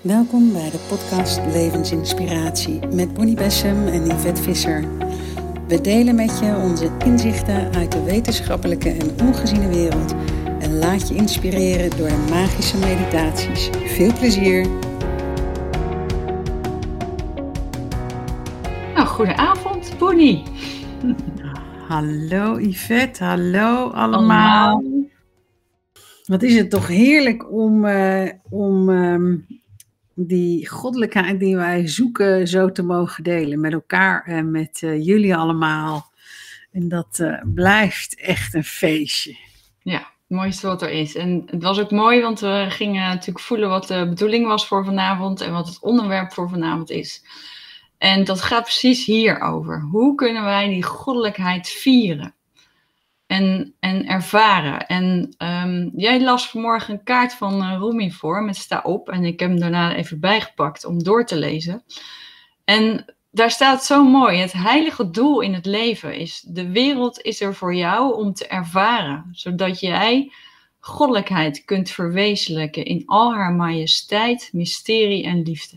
Welkom bij de podcast Levensinspiratie met Bonnie Bessem en Yvette Visser. We delen met je onze inzichten uit de wetenschappelijke en ongeziene wereld en laat je inspireren door de magische meditaties. Veel plezier! Nou, goedenavond, Bonnie. Hallo Yvette, hallo allemaal. Wat is het toch heerlijk om, uh, om um, die goddelijkheid die wij zoeken zo te mogen delen met elkaar en met uh, jullie allemaal. En dat uh, blijft echt een feestje. Ja, het mooiste wat er is. En het was ook mooi, want we gingen natuurlijk voelen wat de bedoeling was voor vanavond en wat het onderwerp voor vanavond is. En dat gaat precies hierover. Hoe kunnen wij die goddelijkheid vieren? En, en ervaren. En um, jij las vanmorgen een kaart van uh, Rumi voor met sta op. En ik heb hem daarna even bijgepakt om door te lezen. En daar staat zo mooi: het heilige doel in het leven is: de wereld is er voor jou om te ervaren, zodat jij goddelijkheid kunt verwezenlijken in al haar majesteit, mysterie en liefde.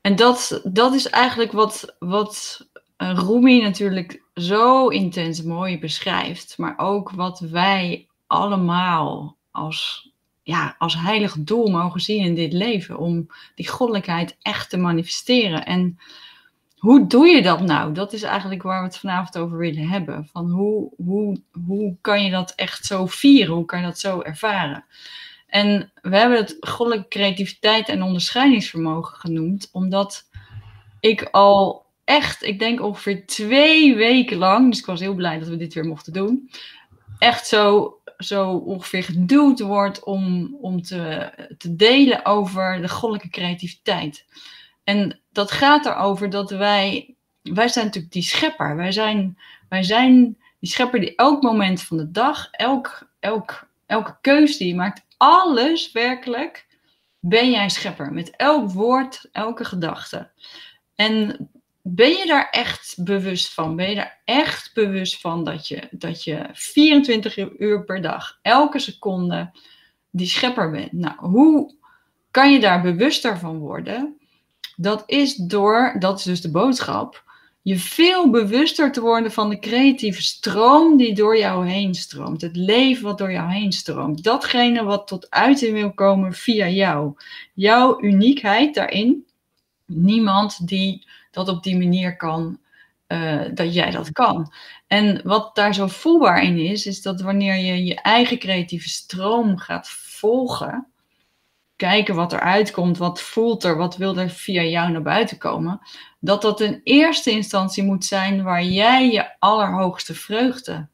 En dat, dat is eigenlijk wat, wat Rumi natuurlijk zo intens mooi beschrijft, maar ook wat wij allemaal als, ja, als heilig doel mogen zien in dit leven, om die goddelijkheid echt te manifesteren. En hoe doe je dat nou? Dat is eigenlijk waar we het vanavond over willen hebben. Van hoe, hoe, hoe kan je dat echt zo vieren? Hoe kan je dat zo ervaren? En we hebben het goddelijke creativiteit en onderscheidingsvermogen genoemd, omdat ik al echt, ik denk ongeveer twee weken lang, dus ik was heel blij dat we dit weer mochten doen, echt zo, zo ongeveer geduwd wordt om, om te, te delen over de goddelijke creativiteit. En dat gaat erover dat wij, wij zijn natuurlijk die schepper. Wij zijn, wij zijn die schepper die elk moment van de dag, elk, elk, elke keuze die je maakt, alles werkelijk, ben jij schepper. Met elk woord, elke gedachte. En ben je daar echt bewust van? Ben je daar echt bewust van dat je, dat je 24 uur per dag, elke seconde, die schepper bent? Nou, hoe kan je daar bewuster van worden? Dat is door, dat is dus de boodschap, je veel bewuster te worden van de creatieve stroom die door jou heen stroomt. Het leven wat door jou heen stroomt. Datgene wat tot uiting wil komen via jou. Jouw uniekheid daarin. Niemand die dat op die manier kan, uh, dat jij dat kan. En wat daar zo voelbaar in is, is dat wanneer je je eigen creatieve stroom gaat volgen, kijken wat er uitkomt, wat voelt er, wat wil er via jou naar buiten komen, dat dat in eerste instantie moet zijn waar jij je allerhoogste vreugde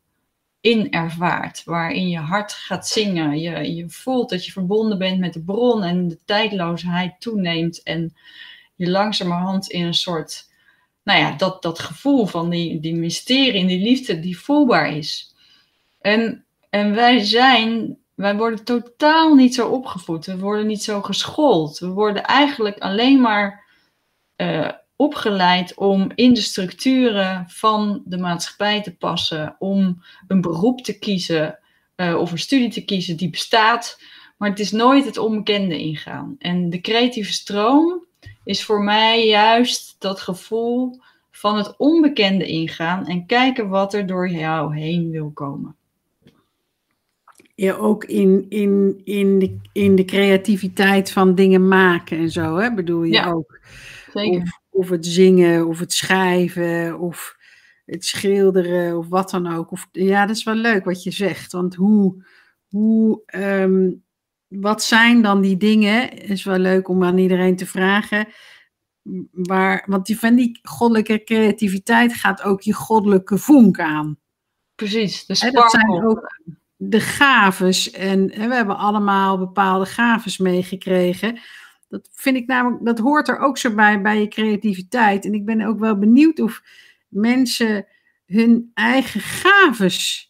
in ervaart, waarin je hart gaat zingen, je, je voelt dat je verbonden bent met de bron en de tijdloosheid toeneemt en je langzamerhand in een soort, nou ja, dat, dat gevoel van die, die mysterie en die liefde die voelbaar is. En, en wij zijn, wij worden totaal niet zo opgevoed, we worden niet zo geschoold. We worden eigenlijk alleen maar uh, opgeleid om in de structuren van de maatschappij te passen, om een beroep te kiezen uh, of een studie te kiezen die bestaat. Maar het is nooit het onbekende ingaan. En de creatieve stroom is voor mij juist dat gevoel van het onbekende ingaan en kijken wat er door jou heen wil komen. Ja, ook in, in, in, de, in de creativiteit van dingen maken en zo, hè? bedoel je ja, ook? Zeker. Of, of het zingen, of het schrijven, of het schilderen, of wat dan ook. Of, ja, dat is wel leuk wat je zegt, want hoe, hoe um, wat zijn dan die dingen? Is wel leuk om aan iedereen te vragen. Waar, want die, van die goddelijke creativiteit gaat ook je goddelijke vonk aan. Precies, de sparkle. Dat zijn ook de gaves. En we hebben allemaal bepaalde gaves meegekregen. Dat vind ik namelijk, dat hoort er ook zo bij, bij je creativiteit. En ik ben ook wel benieuwd of mensen hun eigen gaves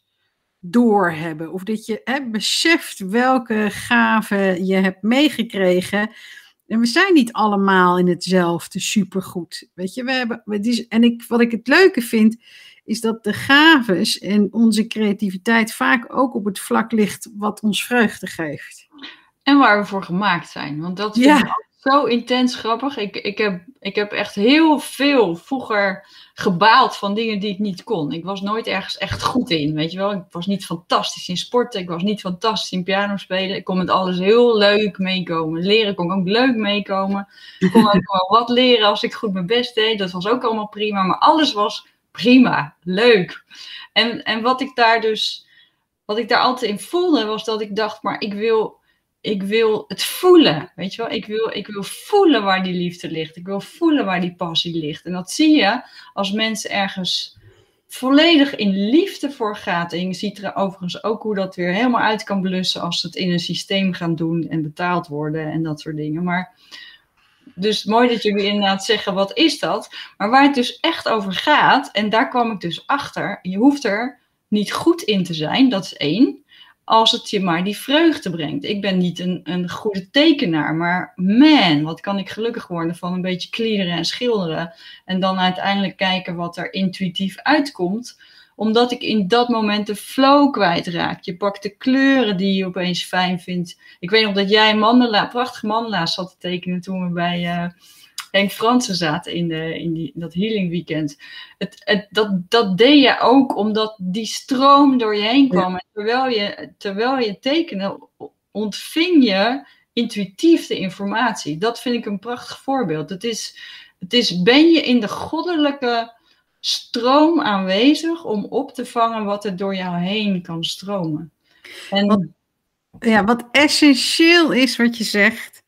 doorhebben. Of dat je hè, beseft welke gaven je hebt meegekregen. En we zijn niet allemaal in hetzelfde supergoed. Weet je, we hebben. Het is, en ik, wat ik het leuke vind, is dat de gaves en onze creativiteit vaak ook op het vlak ligt wat ons vreugde geeft. en waar we voor gemaakt zijn. Want dat vind ik zo intens grappig. Ik, ik, heb, ik heb echt heel veel vroeger gebaald van dingen die ik niet kon. Ik was nooit ergens echt goed in, weet je wel. Ik was niet fantastisch in sporten. Ik was niet fantastisch in piano spelen. Ik kon met alles heel leuk meekomen. Leren kon ook leuk meekomen. Ik kon ook wel wat leren als ik goed mijn best deed. Dat was ook allemaal prima. Maar alles was prima, leuk. En, en wat ik daar dus, wat ik daar altijd in voelde, was dat ik dacht, maar ik wil ik wil het voelen. Weet je wel? Ik wil, ik wil voelen waar die liefde ligt. Ik wil voelen waar die passie ligt. En dat zie je als mensen ergens volledig in liefde voor gaat. En je ziet er overigens ook hoe dat weer helemaal uit kan blussen als ze het in een systeem gaan doen en betaald worden en dat soort dingen. Maar dus mooi dat jullie inderdaad zeggen, wat is dat? Maar waar het dus echt over gaat, en daar kwam ik dus achter, je hoeft er niet goed in te zijn, dat is één als het je maar die vreugde brengt. Ik ben niet een, een goede tekenaar, maar man, wat kan ik gelukkig worden van een beetje kliederen en schilderen. En dan uiteindelijk kijken wat er intuïtief uitkomt omdat ik in dat moment de flow kwijtraak. Je pakt de kleuren die je opeens fijn vindt. Ik weet nog dat jij mandala, prachtige mandala's zat te tekenen toen we bij, uh, Henk Fransen zaten in, de, in, die, dat healing weekend. Het, het, dat, dat deed je ook omdat die stroom door je heen kwam. En terwijl je, terwijl je tekende, ontving je intuïtief de informatie. Dat vind ik een prachtig voorbeeld. Het is, het is ben je in de goddelijke stroom aanwezig om op te vangen wat er door jou heen kan stromen. En, wat, ja, wat essentieel is wat je zegt,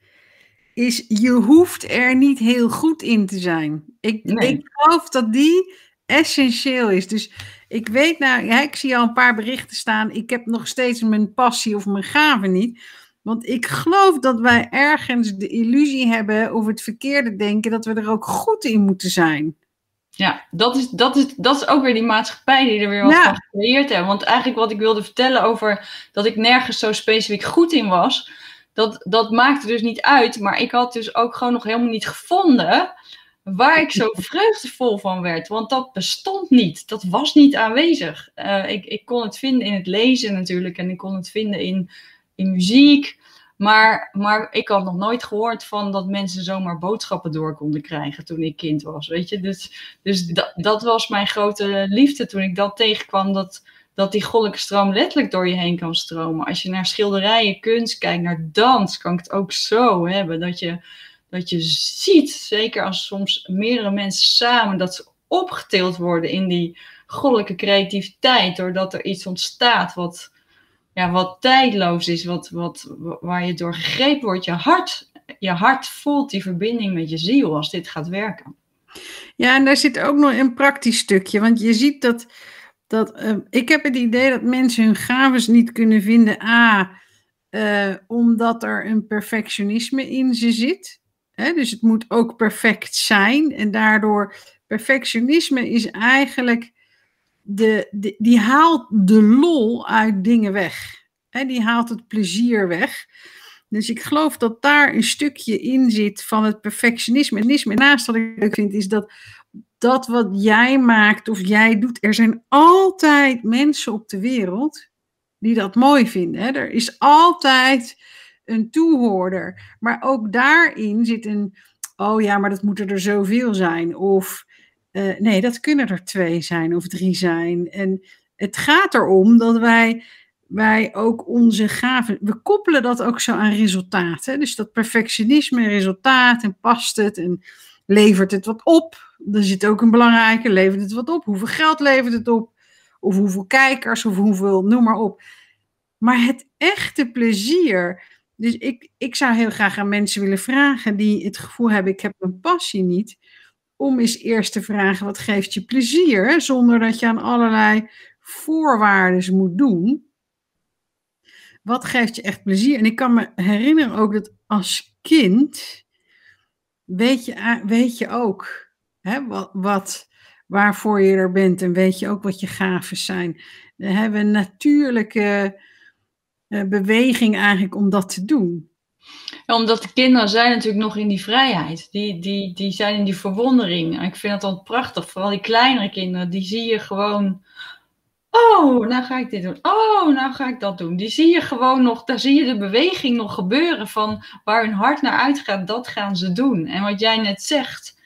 is je hoeft er niet heel goed in te zijn. Ik, ik geloof dat die essentieel is. Dus ik weet nou, ja, ik zie al een paar berichten staan. Ik heb nog steeds mijn passie of mijn gave niet. Want ik geloof dat wij ergens de illusie hebben of het verkeerde denken dat we er ook goed in moeten zijn. Ja, dat is, dat, is, dat is ook weer die maatschappij die er weer wat van gecreëerd hebben. Want eigenlijk wat ik wilde vertellen over dat ik nergens zo specifiek goed in was, dat, dat maakte dus niet uit. Maar ik had dus ook gewoon nog helemaal niet gevonden waar ik zo vreugdevol van werd. Want dat bestond niet. Dat was niet aanwezig. Uh, ik, ik kon het vinden in het lezen natuurlijk. En ik kon het vinden in, in muziek. Maar, maar ik had nog nooit gehoord van dat mensen zomaar boodschappen door konden krijgen toen ik kind was. Weet je? Dus, dus dat, dat was mijn grote liefde toen ik dat tegenkwam. Dat, dat die goddelijke stroom letterlijk door je heen kan stromen. Als je naar schilderijen, kunst kijkt, naar dans, kan ik het ook zo hebben. Dat je, dat je ziet, zeker als soms meerdere mensen samen, dat ze opgetild worden in die goddelijke creativiteit. Doordat er iets ontstaat wat, ja, wat tijdloos is, wat, wat, waar je door gegrepen wordt. Je hart, je hart voelt die verbinding met je ziel als dit gaat werken. Ja, en daar zit ook nog een praktisch stukje. Want je ziet dat dat uh, ik heb het idee dat mensen hun gaves niet kunnen vinden. A, uh, omdat er een perfectionisme in ze zit. Hè? Dus het moet ook perfect zijn. En daardoor, perfectionisme is eigenlijk, de, die haalt de lol uit dingen weg. Hè? Die haalt het plezier weg. Dus ik geloof dat daar een stukje in zit van het perfectionisme. En naast wat ik vind, is dat dat wat jij maakt of jij doet, er zijn altijd mensen op de wereld die dat mooi vinden. Hè? Er is altijd een toehoorder. Maar ook daarin zit een, oh ja, maar dat moeten er zoveel zijn. Of uh, nee, dat kunnen er twee zijn of drie zijn. En het gaat erom dat wij, wij ook onze gaven, we koppelen dat ook zo aan resultaten. Dus dat perfectionisme, resultaat en past het en levert het wat op er zit ook een belangrijke, levert het wat op? Hoeveel geld levert het op? Of hoeveel kijkers, of hoeveel, noem maar op. Maar het echte plezier. Dus ik, ik zou heel graag aan mensen willen vragen die het gevoel hebben: ik heb mijn passie niet. Om eens eerst te vragen: wat geeft je plezier? Zonder dat je aan allerlei voorwaarden moet doen. Wat geeft je echt plezier? En ik kan me herinneren ook dat als kind. Weet je, weet je ook Hè, wat, waarvoor je er bent en weet je ook wat je gaven zijn. Dan hebben we een natuurlijke uh, beweging eigenlijk om dat te doen. Omdat de kinderen zijn natuurlijk nog in die vrijheid. Die, die, die zijn in die verwondering. Ik vind dat dan prachtig. Vooral die kleinere kinderen, die zie je gewoon Oh, nou ga ik dit doen. Oh, nou ga ik dat doen. Die zie je gewoon nog, daar zie je de beweging nog gebeuren van waar hun hart naar uitgaat, dat gaan ze doen. En wat jij net zegt,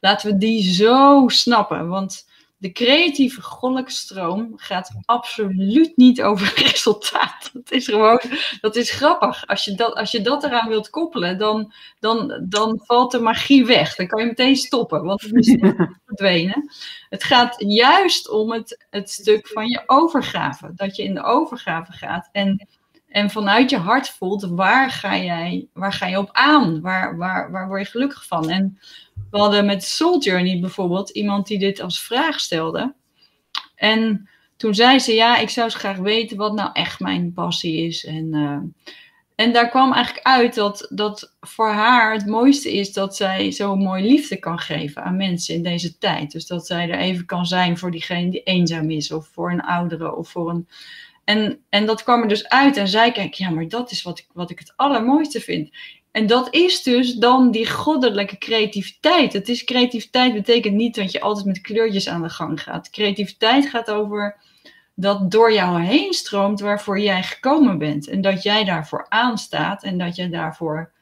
laten we die zo snappen. Want de creatieve goddelijke stroom gaat absoluut niet over resultaat. Dat is gewoon, dat is grappig. Als je dat, als je dat eraan wilt koppelen, dan, dan, dan valt de magie weg. Dan kan je meteen stoppen, want het is verdwenen. Het gaat juist om het, het stuk van je overgave. Dat je in de overgave gaat en, en vanuit je hart voelt, waar ga, jij, waar ga je op aan? Waar, waar, waar word je gelukkig van? En we hadden met Soul Journey bijvoorbeeld iemand die dit als vraag stelde. En toen zei ze, ja, ik zou eens graag weten wat nou echt mijn passie is. En, uh, en daar kwam eigenlijk uit dat, dat voor haar het mooiste is dat zij zo mooi liefde kan geven aan mensen in deze tijd. Dus dat zij er even kan zijn voor diegene die eenzaam is, of voor een oudere, of voor een. En, en dat kwam er dus uit. En zij kijkt, ja, maar dat is wat ik, wat ik het allermooiste vind. En dat is dus dan die goddelijke creativiteit. Het is creativiteit betekent niet dat je altijd met kleurtjes aan de gang gaat. Creativiteit gaat over dat door jou heen stroomt waarvoor jij gekomen bent. En dat jij daarvoor aanstaat en dat jij daarvoor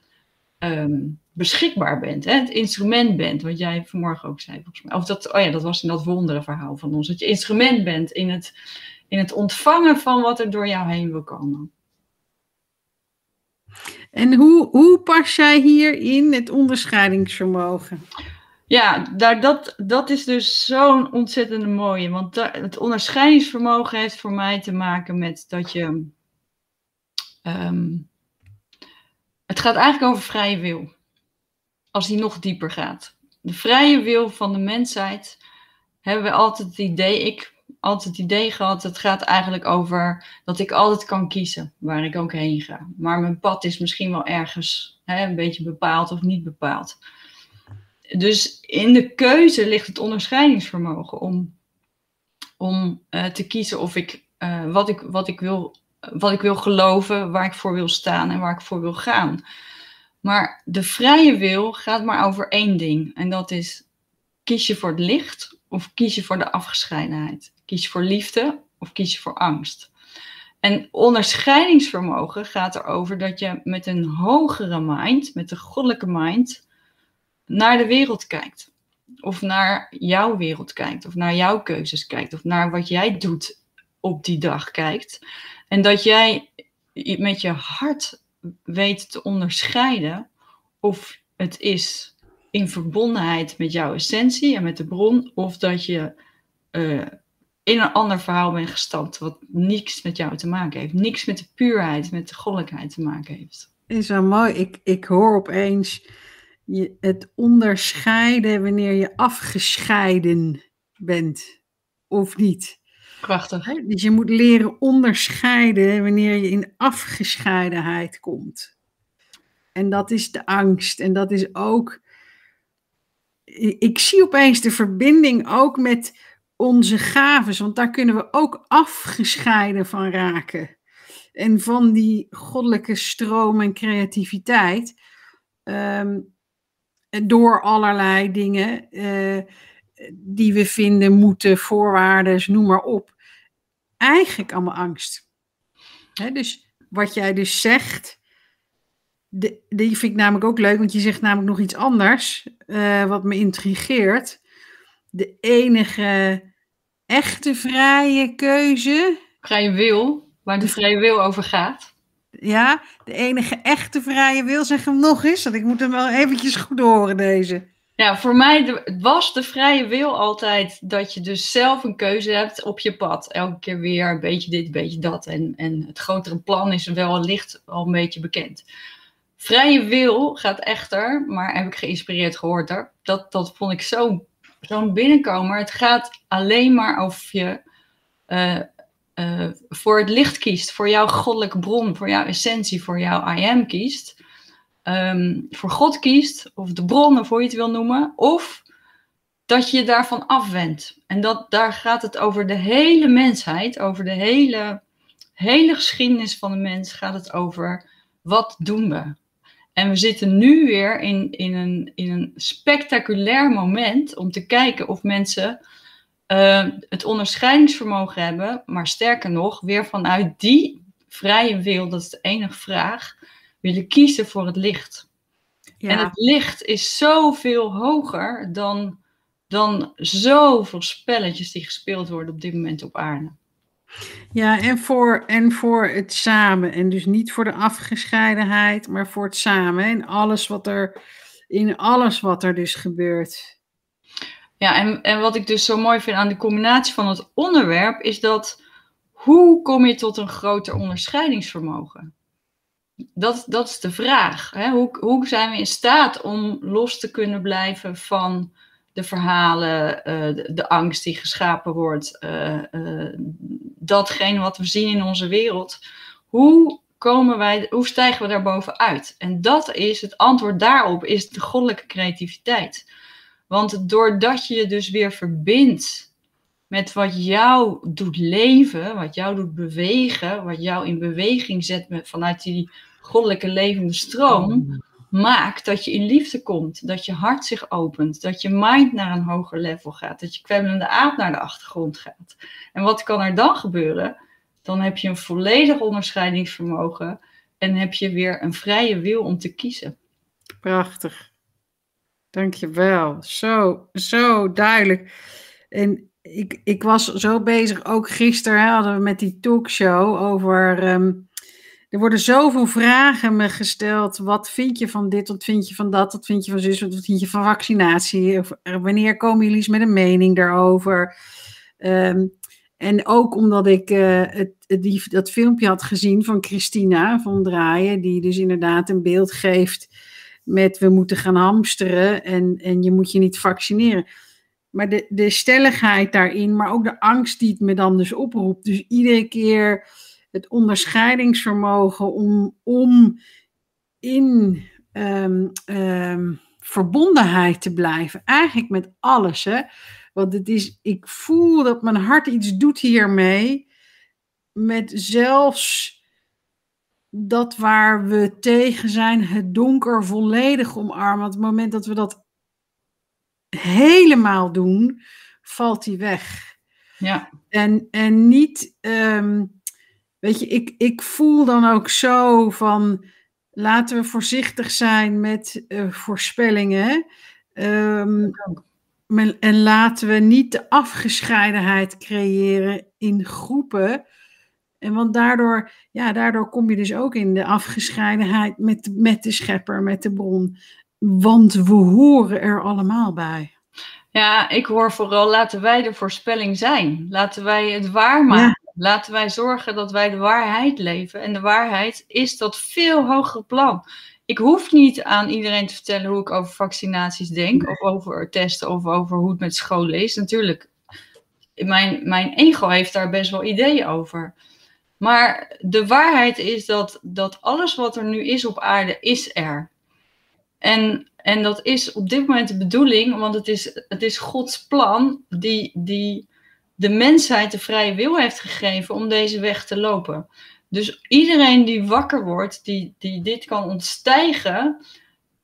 ehm, beschikbaar bent. Hè? Het instrument bent, wat jij vanmorgen ook zei volgens mij. Of dat, oh ja, dat was in dat wondere verhaal van ons. Dat je instrument bent in het, in het ontvangen van wat er door jou heen wil komen. En hoe, hoe pas jij hierin het onderscheidingsvermogen? Ja, daar, dat, dat is dus zo'n ontzettende mooie. Want het onderscheidingsvermogen heeft voor mij te maken met dat je. Ehm, het gaat eigenlijk over vrije wil. Als die nog dieper gaat. De vrije wil van de mensheid hebben we altijd het idee, ik altijd het idee gehad, het gaat eigenlijk over dat ik altijd kan kiezen waar ik ook heen ga. Maar mijn pad is misschien wel ergens hè, een beetje bepaald of niet bepaald. Dus in de keuze ligt het onderscheidingsvermogen om, om uh, te kiezen of ik, uh, wat, ik, wat, ik wil, wat ik wil geloven, waar ik voor wil staan en waar ik voor wil gaan. Maar de vrije wil gaat maar over één ding. En dat is kies je voor het licht of kies je voor de afgescheidenheid? Kies voor liefde of kies je voor angst? En onderscheidingsvermogen gaat erover dat je met een hogere mind, met de goddelijke mind, naar de wereld kijkt. Of naar jouw wereld kijkt, of naar jouw keuzes kijkt, of naar wat jij doet op die dag kijkt. En dat jij met je hart weet te onderscheiden of het is in verbondenheid met jouw essentie en met de bron, of dat je uh, in een ander verhaal bent gestapt wat niks met jou te maken heeft, niks met de puurheid, met de goddelijkheid te maken heeft. Is wel mooi. Ik, ik hoor opeens je, het onderscheiden wanneer je afgescheiden bent of niet. Prachtig. Dus je moet leren onderscheiden wanneer je in afgescheidenheid komt. En dat is de angst. En dat is ook ik zie opeens de verbinding ook met onze gaven, want daar kunnen we ook afgescheiden van raken. En van die goddelijke stroom en creativiteit. Um, door allerlei dingen uh, die we vinden moeten, voorwaarden, noem maar op. Eigenlijk allemaal angst. dus wat jij dus zegt, de, die vind ik namelijk ook leuk, want je zegt namelijk nog iets anders, uh, wat me intrigeert. De enige echte vrije keuze. Vrije wil, waar de vrije wil over gaat. Ja, de enige echte vrije wil, zeg hem nog eens, want ik moet hem wel eventjes goed horen, deze. Ja, voor mij was de vrije wil altijd dat je dus zelf een keuze hebt op je pad. Elke keer weer een beetje dit, een beetje dat. En, en het grotere plan is wel licht al een beetje bekend. Vrije wil gaat echter, maar heb ik geïnspireerd gehoord daar. Dat, dat vond ik zo'n zo binnenkomer. Het gaat alleen maar of je uh, uh, voor het licht kiest, voor jouw goddelijke bron, voor jouw essentie, voor jouw I am kiest. Um, voor God kiest, of de bron, of hoe je het wil noemen. Of dat je je daarvan afwendt. En dat, daar gaat het over de hele mensheid, over de hele, hele geschiedenis van de mens gaat het over wat doen we? En we zitten nu weer in, in, een, in een spectaculair moment om te kijken of mensen uh, het onderscheidingsvermogen hebben, maar sterker nog, weer vanuit die vrije wil, dat is de enige vraag, willen kiezen voor het licht. Ja. En het licht is zoveel hoger dan, dan zoveel spelletjes die gespeeld worden op dit moment op aarde. Ja, en voor, en voor het samen. En dus niet voor de afgescheidenheid, maar voor het samen. En alles wat er, in alles wat er dus gebeurt. Ja, en, en wat ik dus zo mooi vind aan de combinatie van het onderwerp, is dat hoe kom je tot een groter onderscheidingsvermogen? Dat, dat is de vraag. Hè? Hoe, hoe zijn we in staat om los te kunnen blijven van de verhalen, uh, de, de, angst die geschapen wordt, uh, uh, datgene wat we zien in onze wereld. Hoe komen wij, hoe stijgen we daar bovenuit? En dat is het antwoord daarop, is de goddelijke creativiteit. Want doordat je je dus weer verbindt met wat jou doet leven, wat jou doet bewegen, wat jou in beweging zet met, vanuit die goddelijke levende stroom, maakt dat je in liefde komt, dat je hart zich opent, dat je mind naar een hoger level gaat, dat je kwemmelende aard naar de achtergrond gaat. En wat kan er dan gebeuren? Dan heb je een volledig onderscheidingsvermogen en heb je weer een vrije wil om te kiezen. Prachtig. Dankjewel. Zo, zo duidelijk. En ik, ik was zo bezig, ook gisteren hadden we met die talkshow over. Ehm, er worden zoveel vragen me gesteld. Wat vind je van dit? Wat vind je van dat? Wat vind je van zus? Wat vind je van vaccinatie? Of, eh, wanneer komen jullie eens met een mening daarover? Um, en ook omdat ik uh, het, die, dat filmpje had gezien van Christina van Draaien, die dus inderdaad een beeld geeft met we moeten gaan hamsteren en, en je moet je niet vaccineren. Maar de, de stelligheid daarin, maar ook de angst die het me dan dus oproept. Dus iedere keer het onderscheidingsvermogen om, om in um, um, verbondenheid te blijven. Eigenlijk met alles. Hè? Want het is, ik voel dat mijn hart iets doet hiermee. Met zelfs dat waar we tegen zijn, het donker volledig omarmen. Op het moment dat we dat helemaal doen, valt die weg. Ja. En, en niet, um, weet je, ik, ik voel dan ook zo van, laten we voorzichtig zijn met uh, voorspellingen. Um, en laten we niet de afgescheidenheid creëren in groepen. En want daardoor, ja, daardoor kom je dus ook in de afgescheidenheid met, met de schepper, met de bron. Want we horen er allemaal bij. Ja, ik hoor vooral laten wij de voorspelling zijn. Laten wij het waar maken. Laten wij zorgen dat wij de waarheid leven. En de waarheid is dat veel hogere plan. Ik hoef niet aan iedereen te vertellen hoe ik over vaccinaties denk, of over testen, of over hoe het met scholen is. Natuurlijk, mijn, mijn ego heeft daar best wel ideeën over. Maar de waarheid is dat, dat alles wat er nu is op aarde, is er. En, en dat is op dit moment de bedoeling, want het is, het is Gods plan die, die de mensheid de vrije wil heeft gegeven om deze weg te lopen. Dus iedereen die wakker wordt, die, die dit kan ontstijgen,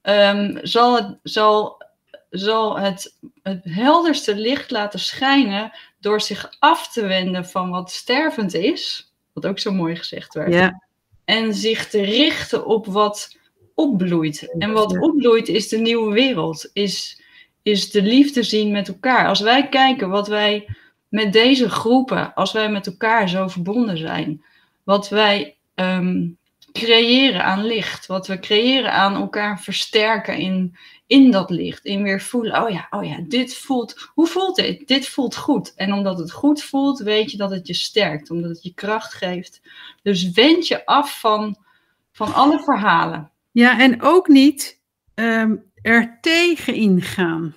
um, zal, het, zal, zal het, het helderste licht laten schijnen door zich af te wenden van wat stervend is, wat ook zo mooi gezegd werd, ja. en zich te richten op wat opbloeit. En wat opbloeit is de nieuwe wereld, is, is de liefde zien met elkaar. Als wij kijken wat wij met deze groepen, als wij met elkaar zo verbonden zijn, wat wij um, creëren aan licht, wat we creëren aan elkaar versterken in, in dat licht, in weer voelen, oh ja, oh ja, dit voelt, hoe voelt dit? Dit voelt goed. En omdat het goed voelt, weet je dat het je sterkt, omdat het je kracht geeft. Dus wend je af van, van alle verhalen. Ja, en ook niet um, er tegen ingaan.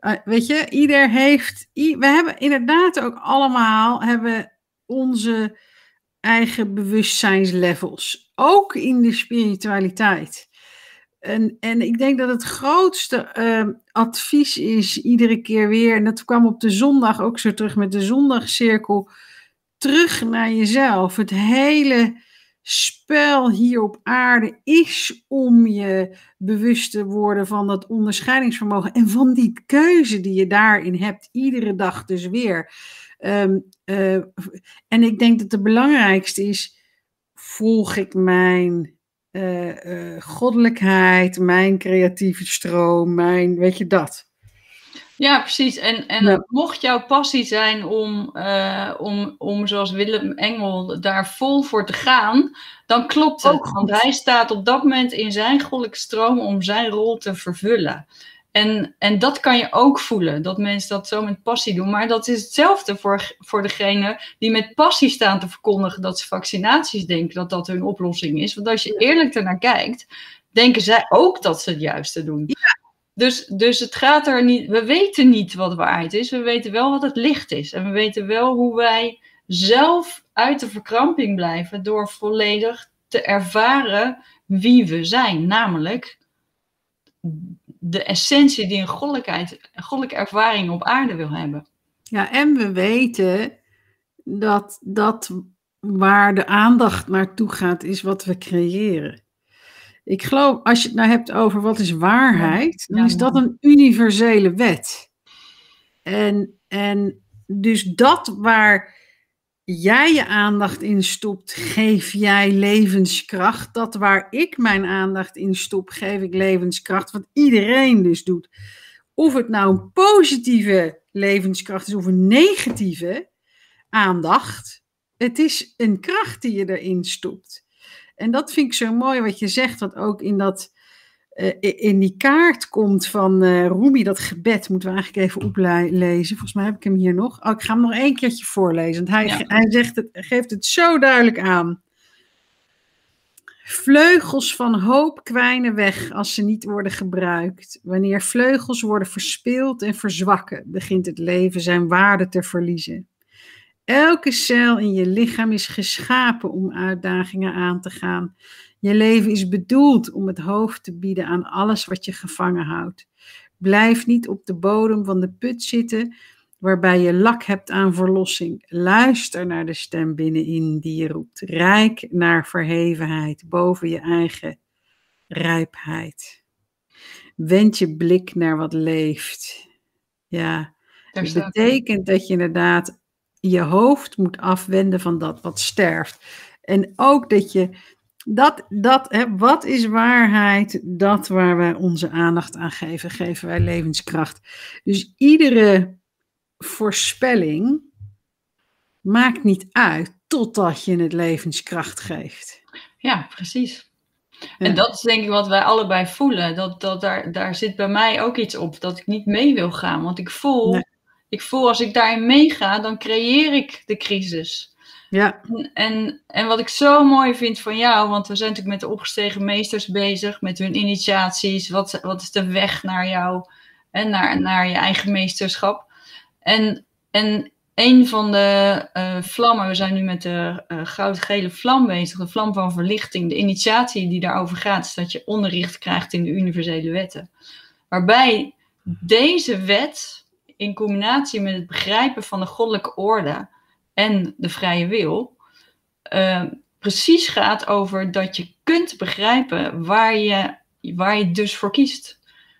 Uh, weet je, ieder heeft. we hebben inderdaad ook allemaal hebben onze eigen bewustzijnslevels. Ook in de spiritualiteit. En, en ik denk dat het grootste uh, advies is, iedere keer weer, en dat kwam op de zondag ook zo terug met de zondagcirkel, terug naar jezelf. Het hele spel hier op aarde is om je bewust te worden van dat onderscheidingsvermogen en van die keuze die je daarin hebt, iedere dag dus weer. Ehm, eh, en ik denk dat de belangrijkste is, volg ik mijn uh, uh, goddelijkheid, mijn creatieve stroom, mijn, weet je dat. Ja, precies. En, en mocht jouw passie zijn om, uh, om, om, zoals Willem Engel, daar vol voor te gaan, dan klopt het. Ook want hij staat op dat moment in zijn goddelijke stroom om zijn rol te vervullen. En, en dat kan je ook voelen, dat mensen dat zo met passie doen. Maar dat is hetzelfde voor, voor degene die met passie staan te verkondigen dat ze vaccinaties denken dat dat hun oplossing is. Want als je eerlijk ernaar kijkt, denken zij ook dat ze het juiste doen. Ja. Dus, dus het gaat er niet. We weten niet wat waarheid is. We weten wel wat het licht is. En we weten wel hoe wij zelf uit de verkramping blijven door volledig te ervaren wie we zijn. Namelijk de essentie die een goddelijke ervaring op aarde wil hebben. Ja, en we weten dat dat waar de aandacht naartoe gaat, is wat we creëren. Ik geloof, als je het nou hebt over wat is waarheid, dan is dat een universele wet. En, en dus dat waar jij je aandacht in stopt, geef jij levenskracht. Dat waar ik mijn aandacht in stop, geef ik levenskracht. Wat iedereen dus doet. Of het nou een positieve levenskracht is of een negatieve aandacht. Het is een kracht die je erin stopt. En dat vind ik zo mooi wat je zegt, wat ook in, dat, uh, in die kaart komt van uh, Rumi, dat gebed, moeten we eigenlijk even oplezen. Volgens mij heb ik hem hier nog. Oh, ik ga hem nog één keertje voorlezen, want hij, hij zegt het, geeft het zo duidelijk aan. Vleugels van hoop kwijnen weg als ze niet worden gebruikt. Wanneer vleugels worden verspeeld en verzwakken, begint het leven zijn waarde te verliezen. Elke cel in je lichaam is geschapen om uitdagingen aan te gaan. Je leven is bedoeld om het hoofd te bieden aan alles wat je gevangen houdt. Blijf niet op de bodem van de put zitten waarbij je lak hebt aan verlossing. Luister naar de stem binnenin die je roept. Rijk naar verhevenheid boven je eigen rijpheid. Wend je blik naar wat leeft. Ja, dat betekent dat je inderdaad je hoofd moet afwenden van dat wat sterft. En ook dat je, dat, dat, hè, wat is waarheid? Dat waar wij onze aandacht aan geven, geven wij levenskracht. Dus iedere voorspelling maakt niet uit totdat je het levenskracht geeft. Ja, precies. En dat is denk ik wat wij allebei voelen. Dat, dat daar, daar zit bij mij ook iets op dat ik niet mee wil gaan. Want ik voel ik voel als ik daarin meega, dan creëer ik de crisis. Ja. En, en, en, wat ik zo mooi vind van jou, want we zijn natuurlijk met de opgestegen meesters bezig, met hun initiaties. Wat, wat is de weg naar jou en naar, naar je eigen meesterschap? En, en een van de uh, vlammen, we zijn nu met de uh, goudgele vlam bezig, de vlam van verlichting. De initiatie die daarover gaat, is dat je onderricht krijgt in de universele wetten. Waarbij deze wet in combinatie met het begrijpen van de goddelijke orde en de vrije wil, uh, precies gaat over dat je kunt begrijpen waar je, waar je dus voor kiest.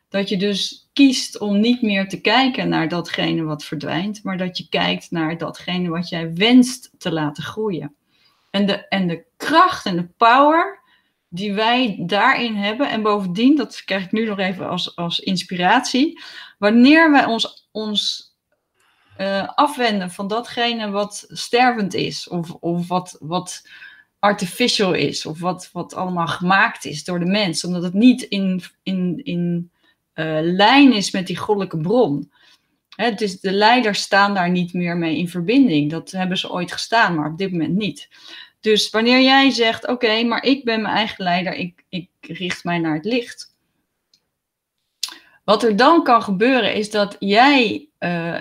Dat je dus kiest om niet meer te kijken naar datgene wat verdwijnt, maar dat je kijkt naar datgene wat jij wenst te laten groeien. En de, en de kracht en de power die wij daarin hebben, en bovendien, dat krijg ik nu nog even als, als inspiratie, wanneer wij ons, ons uh, afwenden van datgene wat stervend is, of, of wat, wat artificial is, of wat, wat allemaal gemaakt is door de mens, omdat het niet in, in, in uh, lijn is met die goddelijke bron. Hè, dus de leiders staan daar niet meer mee in verbinding. Dat hebben ze ooit gestaan, maar op dit moment niet. Dus wanneer jij zegt: Oké, maar ik ben mijn eigen leider, ik, ik richt mij naar het licht wat er dan kan gebeuren is dat jij, uh, uh,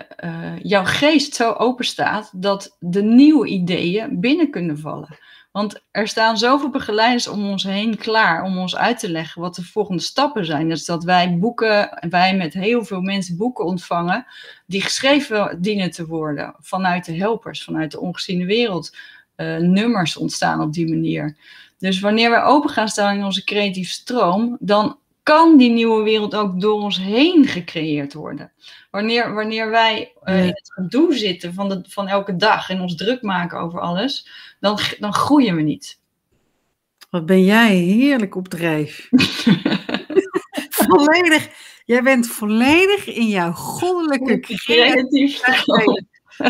jouw geest zo open staat dat de nieuwe ideeën binnen kunnen vallen. Want er staan zoveel begeleiders om ons heen klaar om ons uit te leggen wat de volgende stappen zijn. Dus dat wij boeken, wij met heel veel mensen boeken ontvangen die geschreven dienen te worden vanuit de helpers, vanuit de ongeziene wereld. eh, nummers ontstaan op die manier. Dus wanneer wij open gaan staan in onze creatieve stroom, dan kan die nieuwe wereld ook door ons heen gecreëerd worden. Wanneer, wanneer wij uh, in het gedoe zitten van, de, van elke dag en ons druk maken over alles, dan, dan groeien we niet. Wat ben jij heerlijk op drijf. volledig, jij bent volledig in jouw goddelijke creativiteit.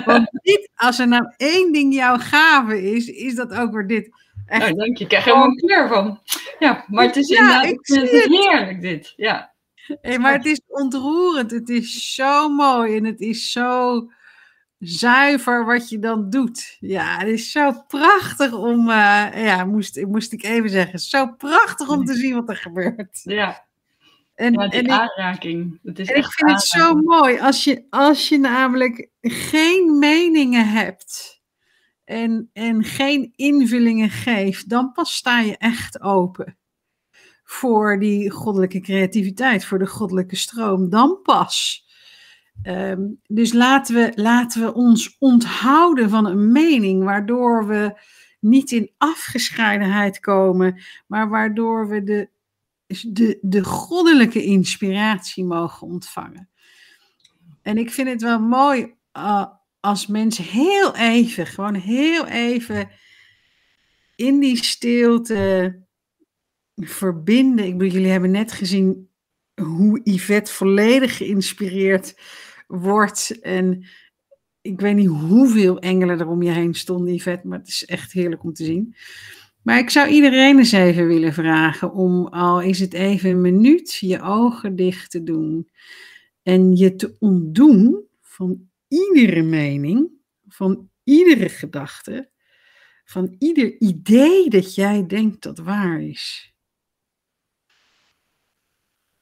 Want dit, als er nou één ding jouw gave is, is dat ook weer dit. Echt. Nou, dank je. Ik krijg er helemaal kleur van. Ja, maar het is ja, het heerlijk dit. Ja. Hey, maar het is ontroerend. Het is zo mooi en het is zo zuiver wat je dan doet. Ja, het is zo prachtig om, uh, ja, moest, moest ik even zeggen, zo prachtig om te zien wat er gebeurt. Ja. En, ja, die en aanraking. Ik, het is en ik vind het zo mooi als je, als je namelijk geen meningen hebt en, en geen invullingen geeft, dan pas sta je echt open voor die goddelijke creativiteit, voor de goddelijke stroom. Dan pas. Ehm, dus laten we, laten we ons onthouden van een mening, waardoor we niet in afgescheidenheid komen, maar waardoor we de, de, de goddelijke inspiratie mogen ontvangen. En ik vind het wel mooi uh, als mensen heel even, gewoon heel even in die stilte verbinden. Ik bedoel, jullie hebben net gezien hoe Yvette volledig geïnspireerd wordt. En ik weet niet hoeveel engelen er om je heen stonden, Yvette, maar het is echt heerlijk om te zien. Maar ik zou iedereen eens even willen vragen om, al is het even een minuut, je ogen dicht te doen. En je te ontdoen van iedere mening, van iedere gedachte, van ieder idee dat jij denkt dat waar is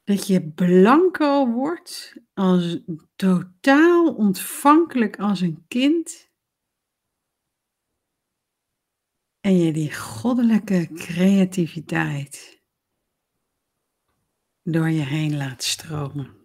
dat je blanco wordt, als totaal ontvankelijk als een kind. En je die goddelijke creativiteit door je heen laat stromen.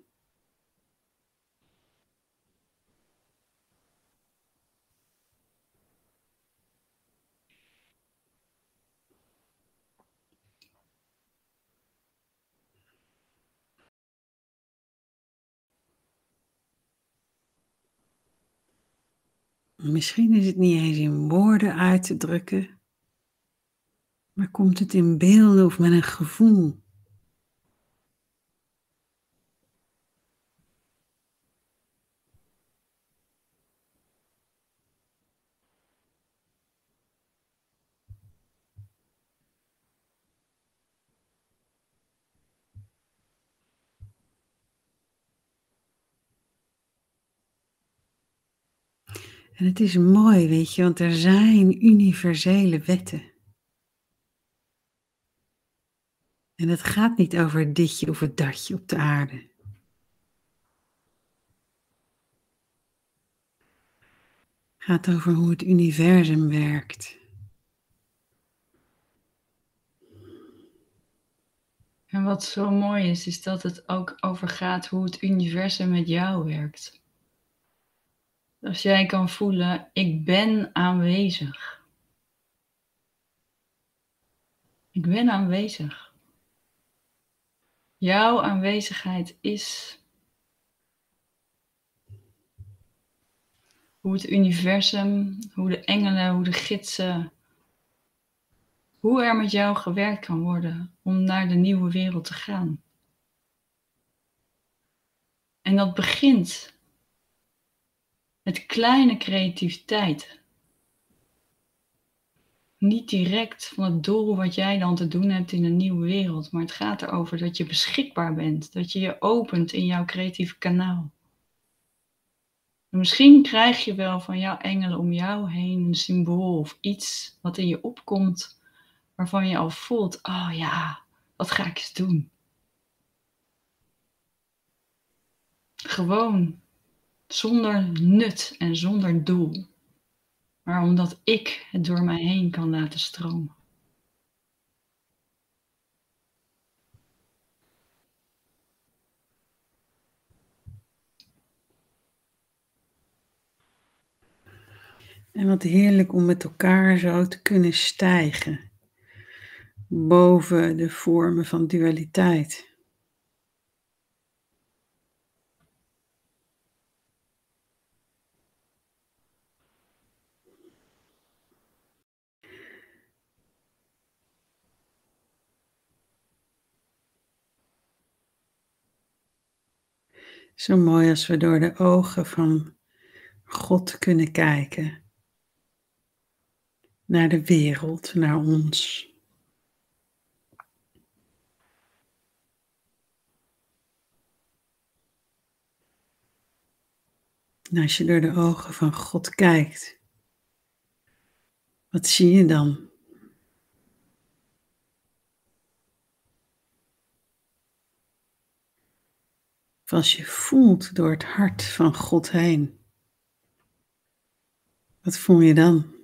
Misschien is het niet eens in woorden uit te drukken, maar komt het in beelden of met een gevoel. En het is mooi, weet je, want er zijn universele wetten. En het gaat niet over ditje of het datje op de aarde. Het gaat over hoe het universum werkt. En wat zo mooi is, is dat het ook over gaat hoe het universum met jou werkt. Als jij kan voelen, ik ben aanwezig. Ik ben aanwezig. Jouw aanwezigheid is hoe het universum, hoe de engelen, hoe de gidsen, hoe er met jou gewerkt kan worden om naar de nieuwe wereld te gaan. En dat begint met kleine creativiteit. Niet direct van het doel wat jij dan te doen hebt in een nieuwe wereld, maar het gaat erover dat je beschikbaar bent, dat je je opent in jouw creatieve kanaal. En misschien krijg je wel van jouw engelen om jou heen een symbool of iets wat in je opkomt, waarvan je al voelt, oh ja, wat ga ik eens doen? Gewoon zonder nut en zonder doel, maar omdat ik het door mij heen kan laten stromen. En wat heerlijk om met elkaar zo te kunnen stijgen boven de vormen van dualiteit. Zo mooi als we door de ogen van God kunnen kijken. Naar de wereld, naar ons. En als je door de ogen van God kijkt, wat zie je dan? Of als je voelt door het hart van God heen, wat voel je dan?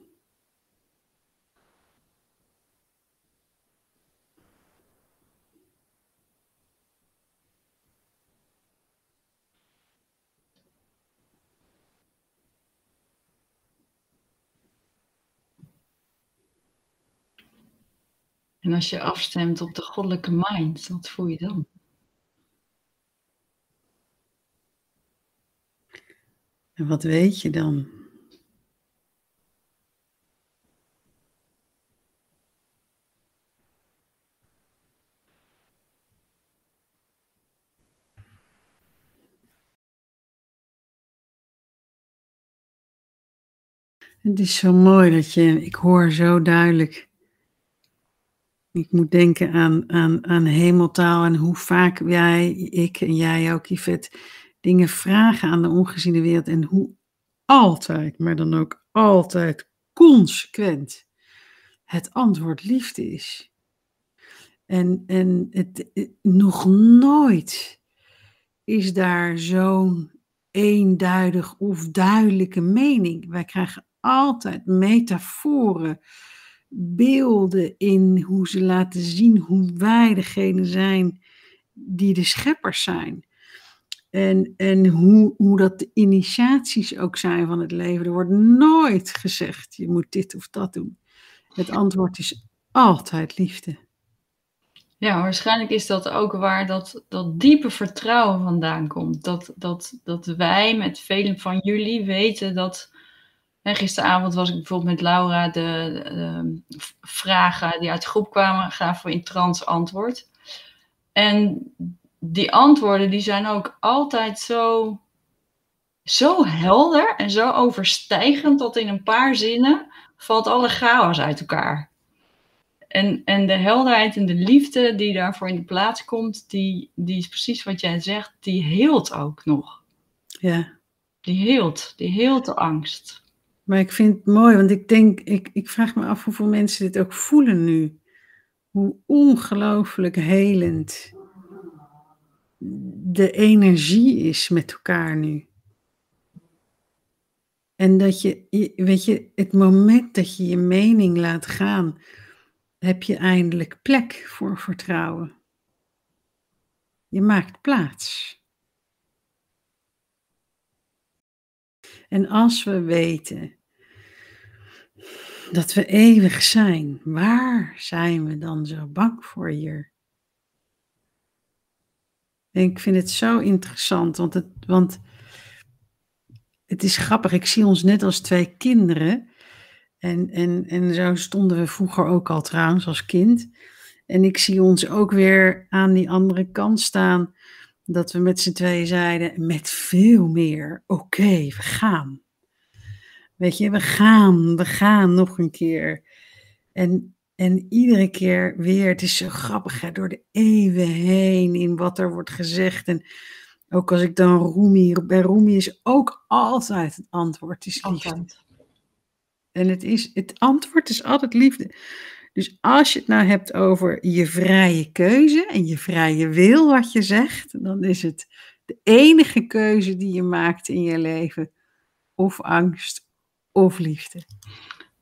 En als je afstemt op de goddelijke mind, wat voel je dan? En wat weet je dan? Het is zo mooi dat je, ik hoor zo duidelijk ik moet denken aan, aan, aan hemeltaal en hoe vaak jij, ik en jij ook, Yvette, dingen vragen aan de ongeziene wereld en hoe altijd, maar dan ook altijd consequent het antwoord liefde is. En, en het, nog nooit is daar zo'n eenduidig of duidelijke mening. Wij krijgen altijd metaforen beelden in hoe ze laten zien hoe wij degene zijn die de scheppers zijn. En, en hoe, hoe dat de initiaties ook zijn van het leven. Er wordt nooit gezegd, je moet dit of dat doen. Het antwoord is altijd liefde. Ja, waarschijnlijk is dat ook waar dat, dat diepe vertrouwen vandaan komt. Dat, dat, dat wij met velen van jullie weten dat en gisteravond was ik bijvoorbeeld met Laura de, de, vragen die uit de groep kwamen, gaven we in trans antwoord. En die antwoorden die zijn ook altijd zo, zo helder en zo overstijgend dat in een paar zinnen valt alle chaos uit elkaar. En, en de helderheid en de liefde die daarvoor in de plaats komt, die, die is precies wat jij zegt, die heelt ook nog. Ja. Die heelt, die heelt de angst. Maar ik vind het mooi, want ik denk, ik, ik vraag me af hoeveel mensen dit ook voelen nu. Hoe ongelooflijk helend de energie is met elkaar nu. En dat je, weet je, het moment dat je je mening laat gaan, heb je eindelijk plek voor vertrouwen. Je maakt plaats. En als we weten dat we eeuwig zijn, waar zijn we dan zo bang voor hier? Ik vind het zo interessant, want het, want het is grappig. Ik zie ons net als twee kinderen. En, en, en zo stonden we vroeger ook al trouwens als kind. En ik zie ons ook weer aan die andere kant staan dat we met z'n tweeën zeiden, met veel meer, oké, we gaan. Weet je, we gaan, we gaan nog een keer. En, en iedere keer weer, het is zo grappig, hè, door de eeuwen heen in wat er wordt gezegd. En ook als ik dan Rumi, bij Rumi is ook altijd het antwoord, is liefde. En het, is, het antwoord is altijd liefde. Dus als je het nou hebt over je vrije keuze en je vrije wil, wat je zegt, dan is het de enige keuze die je maakt in je leven. Of angst of liefde.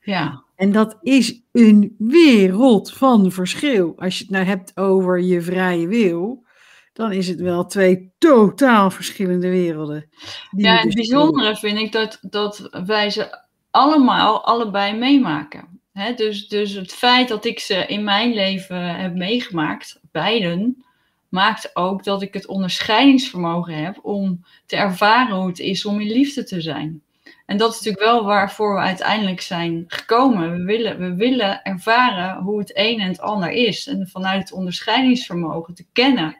Ja. En dat is een wereld van verschil. Als je het nou hebt over je vrije wil, dan is het wel twee totaal verschillende werelden. Ja, het bijzondere vind ik dat, dat wij ze allemaal allebei meemaken. dus, dus het feit dat ik ze in mijn leven heb meegemaakt, beiden, maakt ook dat ik het onderscheidingsvermogen heb om te ervaren hoe het is om in liefde te zijn. En dat is natuurlijk wel waarvoor we uiteindelijk zijn gekomen. We willen, we willen ervaren hoe het een en het ander is. En vanuit het onderscheidingsvermogen te kennen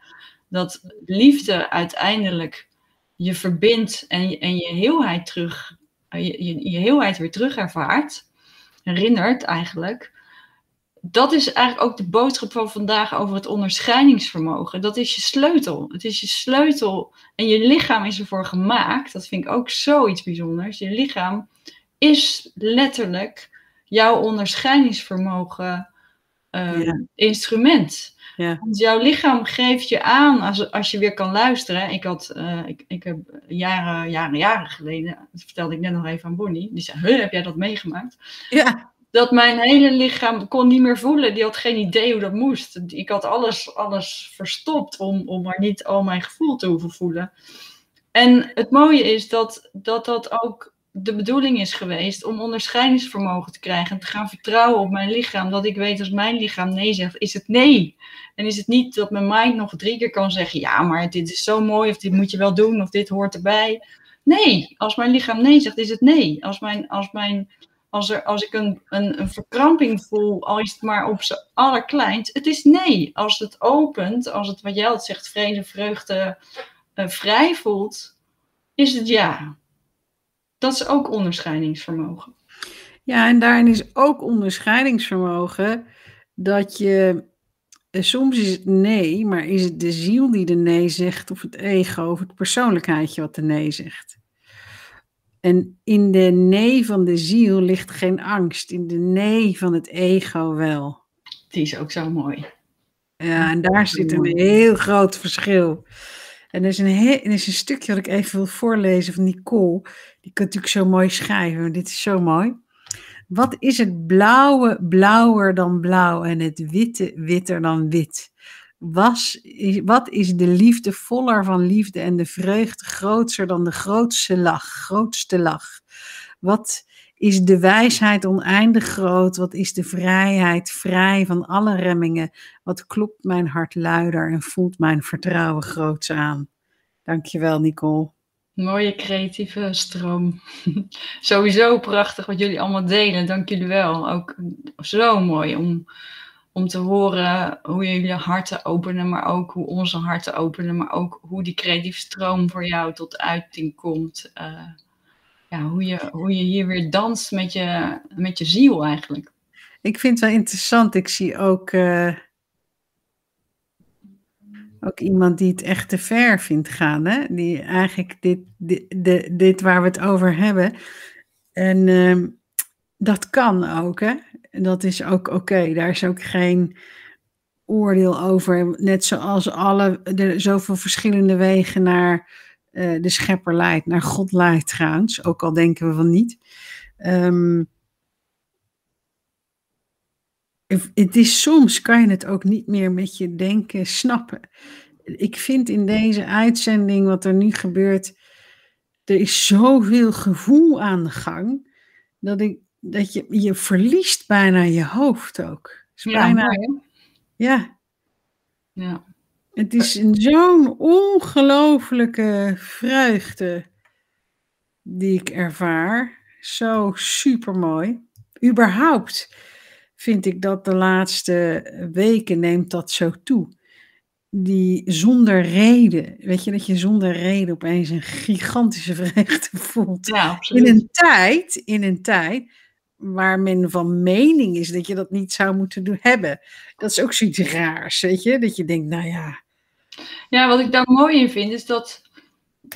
dat liefde uiteindelijk je verbindt en en je heelheid terug, je, je, heelheid weer terug ervaart, herinnert eigenlijk. Dat is eigenlijk ook de boodschap van vandaag over het onderscheidingsvermogen. Dat is je sleutel. Het is je sleutel en je lichaam is ervoor gemaakt. Dat vind ik ook zoiets bijzonders. Je lichaam is letterlijk jouw onderscheidingsvermogen uh, instrument. Ja. Want jouw lichaam geeft je aan als, als je weer kan luisteren. Ik, had, uh, ik, ik heb jaren, jaren, jaren geleden, dat vertelde ik net nog even aan Bonnie. Die zei, heb jij dat meegemaakt? Ja. Dat mijn hele lichaam kon niet meer voelen. Die had geen idee hoe dat moest. Ik had alles, alles verstopt om, om maar niet al mijn gevoel te hoeven voelen. En het mooie is dat dat, dat ook de bedoeling is geweest om onderscheidingsvermogen te krijgen en te gaan vertrouwen op mijn lichaam. Dat ik weet als mijn lichaam nee zegt, is het nee. En is het niet dat mijn mind nog drie keer kan zeggen, ja, maar dit is zo mooi, of dit moet je wel doen, of dit hoort erbij. Nee, als mijn lichaam nee zegt, is het nee. Als, mijn, als, mijn, als, er, als ik een, een, een verkramping voel, al is het maar op z'n allerkleinst, het is nee. Als het opent, als het wat jij zegt, vrede, vreugde, uh, vrij voelt, is het ja. Dat is ook onderscheidingsvermogen. Ja, en daarin is ook onderscheidingsvermogen dat je. Eh, soms is het nee, maar is het de ziel die de nee zegt, of het ego, of het persoonlijkheidje wat de nee zegt. En in de nee van de ziel ligt geen angst, in de nee van het ego wel. Die is ook zo mooi. Ja, en daar zit een heel groot verschil. En er is, een er is een stukje dat ik even wil voorlezen van Nicole. Die kan natuurlijk zo mooi schrijven, maar dit is zo mooi. Wat is het blauwe blauwer dan blauw en het witte witter dan wit? Wat is de liefde voller van liefde en de vreugde grootser dan de grootste lach, grootste lach? Wat is de wijsheid oneindig groot? Wat is de vrijheid vrij van alle remmingen? Wat klopt mijn hart luider en voelt mijn vertrouwen groots aan? Dankjewel, Nicole. Mooie creatieve stroom. Sowieso prachtig wat jullie allemaal delen. Dank jullie wel. Ook zo mooi om, om te horen hoe jullie harten openen, maar ook hoe onze harten openen, maar ook hoe die creatieve stroom voor jou tot uiting komt. Uh, ja, hoe, je, hoe je hier weer danst met je, met je ziel eigenlijk. Ik vind het wel interessant. Ik zie ook, uh, ook iemand die het echt te ver vindt gaan. Hè? Die eigenlijk dit, dit, dit, dit waar we het over hebben. En uh, dat kan ook. Hè? Dat is ook oké. Daar is ook geen oordeel over. Net zoals alle, er zoveel verschillende wegen naar uh, de schepper leidt, naar God leidt trouwens, ook al denken we van niet. Um, het is soms kan je het ook niet meer met je denken snappen. Ik vind in deze uitzending wat er nu gebeurt, er is zoveel gevoel aan de gang dat ik dat je je verliest bijna je hoofd ook. Is bijna, ja. ja. Het is zo'n ongelofelijke vreugde die ik ervaar. Zo super mooi. Überhaupt vind ik dat de laatste weken neemt dat zo toe. Die zonder reden, weet je, dat je zonder reden opeens een gigantische vreugde voelt. Ja, absoluut. In een tijd, in een tijd waar men van mening is dat je dat niet zou moeten doen, hebben. Dat is ook zoiets raars, weet je, dat je denkt, nou ja, ja, wat ik daar mooi in vind, is dat,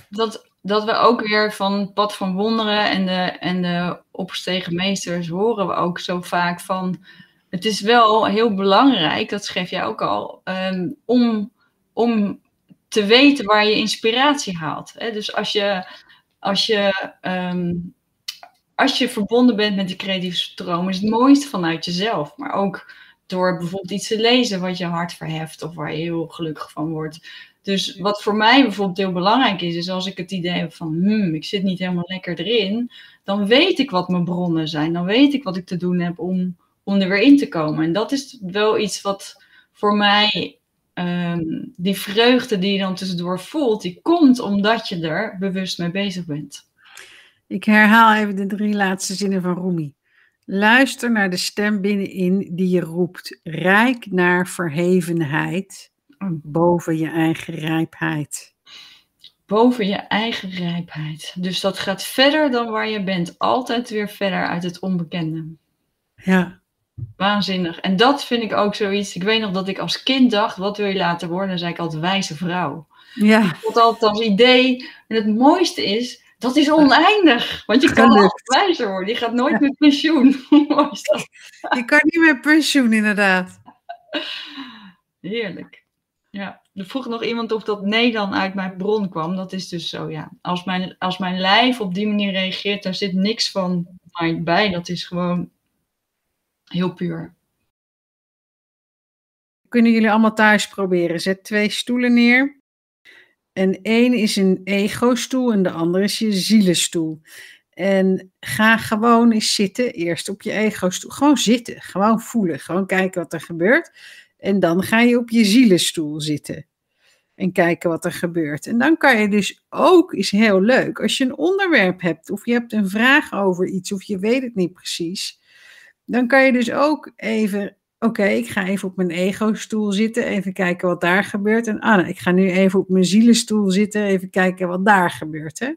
dat, dat we ook weer van het pad van wonderen en de, en de opgestegen meesters horen we ook zo vaak van. Het is wel heel belangrijk, dat schreef jij ook al, um, om, om te weten waar je inspiratie haalt. Hè? Dus als je, als, je, um, als je verbonden bent met die creatieve stroom, is het mooiste vanuit jezelf. Maar ook door bijvoorbeeld iets te lezen wat je hart verheft of waar je heel gelukkig van wordt. Dus wat voor mij bijvoorbeeld heel belangrijk is, is als ik het idee heb van, hmm, ik zit niet helemaal lekker erin, dan weet ik wat mijn bronnen zijn. Dan weet ik wat ik te doen heb om, om er weer in te komen. En dat is wel iets wat voor mij, ehm, die vreugde die je dan tussendoor voelt, die komt omdat je er bewust mee bezig bent. Ik herhaal even de drie laatste zinnen van Rumi. Luister naar de stem binnenin die je roept. Rijk naar verhevenheid boven je eigen rijpheid. Boven je eigen rijpheid. Dus dat gaat verder dan waar je bent. Altijd weer verder uit het onbekende. Ja. Waanzinnig. En dat vind ik ook zoiets. Ik weet nog dat ik als kind dacht: wat wil je later worden? Dan zei ik altijd wijze vrouw. Ja. Ik had altijd als idee. En het mooiste is, dat is oneindig. Want je kan altijd wijzer worden. Je gaat nooit met pensioen. je kan niet met pensioen, inderdaad. Heerlijk. Ja, er vroeg nog iemand of dat nee dan uit mijn bron kwam. Dat is dus zo, ja. Als mijn, als mijn lijf op die manier reageert, daar zit niks van mij bij. Dat is gewoon heel puur. Kunnen jullie allemaal thuis proberen. Zet twee stoelen neer. En één is een ego-stoel en de andere is je zielenstoel. En ga gewoon eens zitten, eerst op je ego-stoel. Gewoon zitten, gewoon voelen, gewoon kijken wat er gebeurt. En dan ga je op je zielenstoel zitten en kijken wat er gebeurt. En dan kan je dus ook, is heel leuk, als je een onderwerp hebt of je hebt een vraag over iets of je weet het niet precies, dan kan je dus ook even, oké, ik ga even op mijn ego-stoel zitten, even kijken wat daar gebeurt. En ah, nou, ik ga nu even op mijn zielenstoel zitten, even kijken wat daar gebeurt. Hè?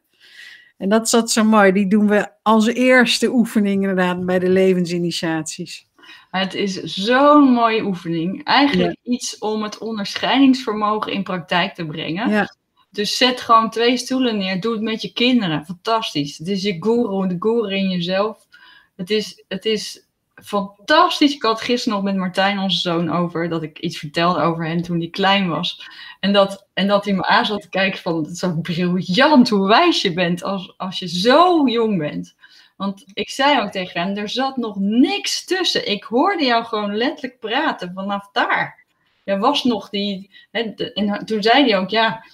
En dat dat zo mooi, die doen we als eerste oefening inderdaad bij de levensinitiaties. Het is zo'n mooie oefening. Eigenlijk iets om het onderscheidingsvermogen in praktijk te brengen. Ja. Dus zet gewoon twee stoelen neer. Doe het met je kinderen. Fantastisch. Het is je guru, de guru in jezelf. Het is, het is fantastisch. Ik had gisteren nog met Martijn, onze zoon, over dat ik iets vertelde over hem toen hij klein was. En dat, en dat hij me aan zat te kijken van, zo briljant hoe wijs je bent als, als je zo jong bent. Want ik zei ook tegen hem, er zat nog niks tussen. Ik hoorde jou gewoon letterlijk praten vanaf daar. Er was nog die... Hè, en toen zei hij ook, ja,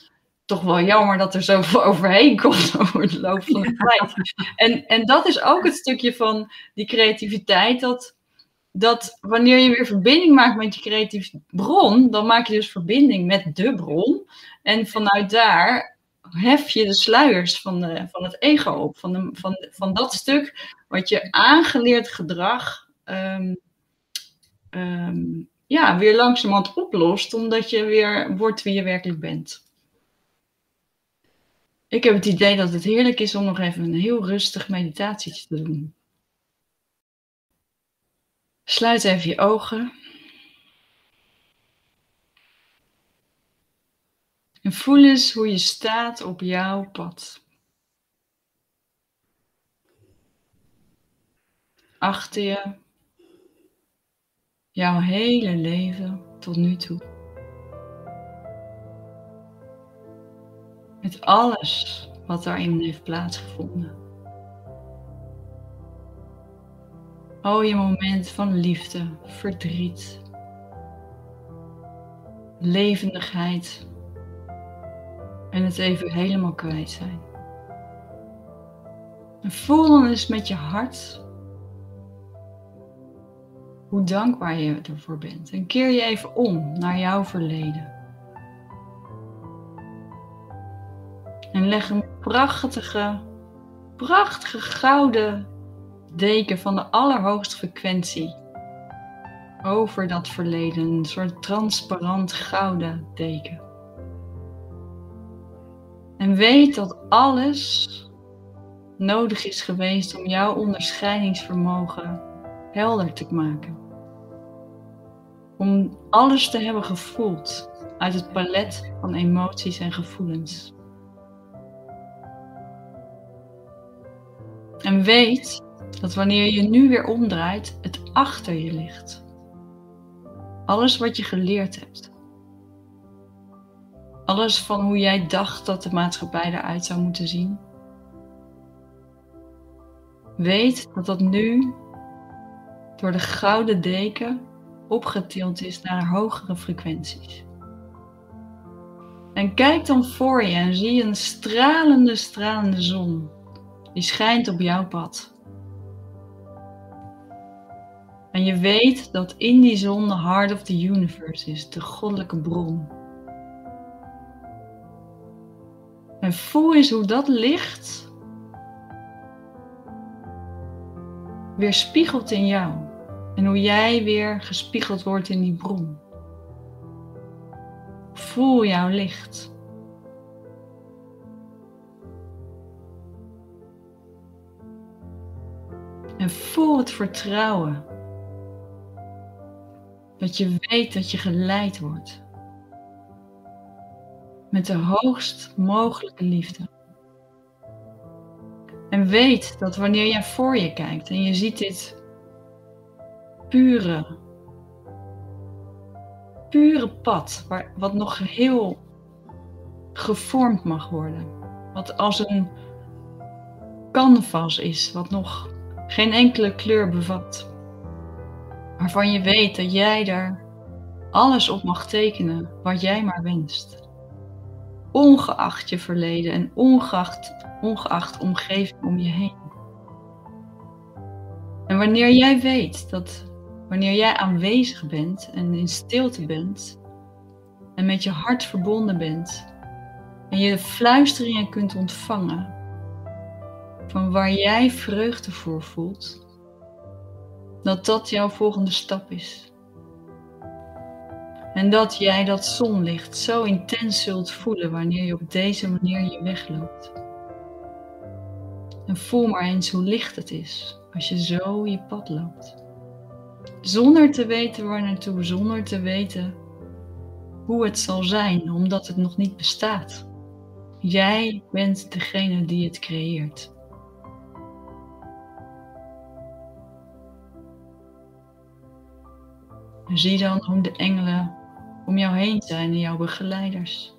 toch wel jammer dat er zoveel overheen komt over de loop van de tijd. En, en dat is ook het stukje van die creativiteit, dat, dat wanneer je weer verbinding maakt met je creatieve bron, dan maak je dus verbinding met de bron. En vanuit daar hef je de sluiers van, de, van het ego op. Van, de, van, van dat stuk wat je aangeleerd gedrag um, um, ja, weer langzamerhand oplost, omdat je weer wordt wie je werkelijk bent. Ik heb het idee dat het heerlijk is om nog even een heel rustig meditatietje te doen. Sluit even je ogen. En voel eens hoe je staat op jouw pad. Achter je jouw hele leven tot nu toe. Met alles wat daarin heeft plaatsgevonden. Oh, je moment van liefde, verdriet, levendigheid, en het even helemaal kwijt zijn. En voel dan eens met je hart hoe dankbaar je ervoor bent. En keer je even om naar jouw verleden. En leg een prachtige, prachtige gouden deken van de allerhoogste frequentie over dat verleden. Een soort transparant gouden deken. En weet dat alles nodig is geweest om jouw onderscheidingsvermogen helder te maken. Om alles te hebben gevoeld uit het palet van emoties en gevoelens. En weet dat wanneer je nu weer omdraait, het achter je ligt. Alles wat je geleerd hebt. Alles van hoe jij dacht dat de maatschappij eruit zou moeten zien. Weet dat dat nu door de gouden deken opgetild is naar hogere frequenties. En kijk dan voor je en zie een stralende, stralende zon. Die schijnt op jouw pad. En je weet dat in die zon de heart of the universe is, de goddelijke bron. En voel eens hoe dat licht weer spiegelt in jou. En hoe jij weer gespiegeld wordt in die bron. Voel jouw licht. En voel het vertrouwen. Dat je weet dat je geleid wordt. Met de hoogst mogelijke liefde. En weet dat wanneer jij voor je kijkt en je ziet dit pure, pure pad, waar, wat nog heel gevormd mag worden. Wat als een canvas is, wat nog geen enkele kleur bevat. Waarvan je weet dat jij daar alles op mag tekenen wat jij maar wenst. Ongeacht je verleden en ongeacht, ongeacht omgeving om je heen. En wanneer jij weet dat wanneer jij aanwezig bent en in stilte bent en met je hart verbonden bent en je fluisteringen kunt ontvangen van waar jij vreugde voor voelt, dat dat jouw volgende stap is. En dat jij dat zonlicht zo intens zult voelen wanneer je op deze manier je wegloopt. En voel maar eens hoe licht het is als je zo je pad loopt. Zonder te weten waar naartoe, zonder te weten hoe het zal zijn, omdat het nog niet bestaat. Jij bent degene die het creëert. Zie dan hoe de engelen om jou heen zijn en jouw begeleiders.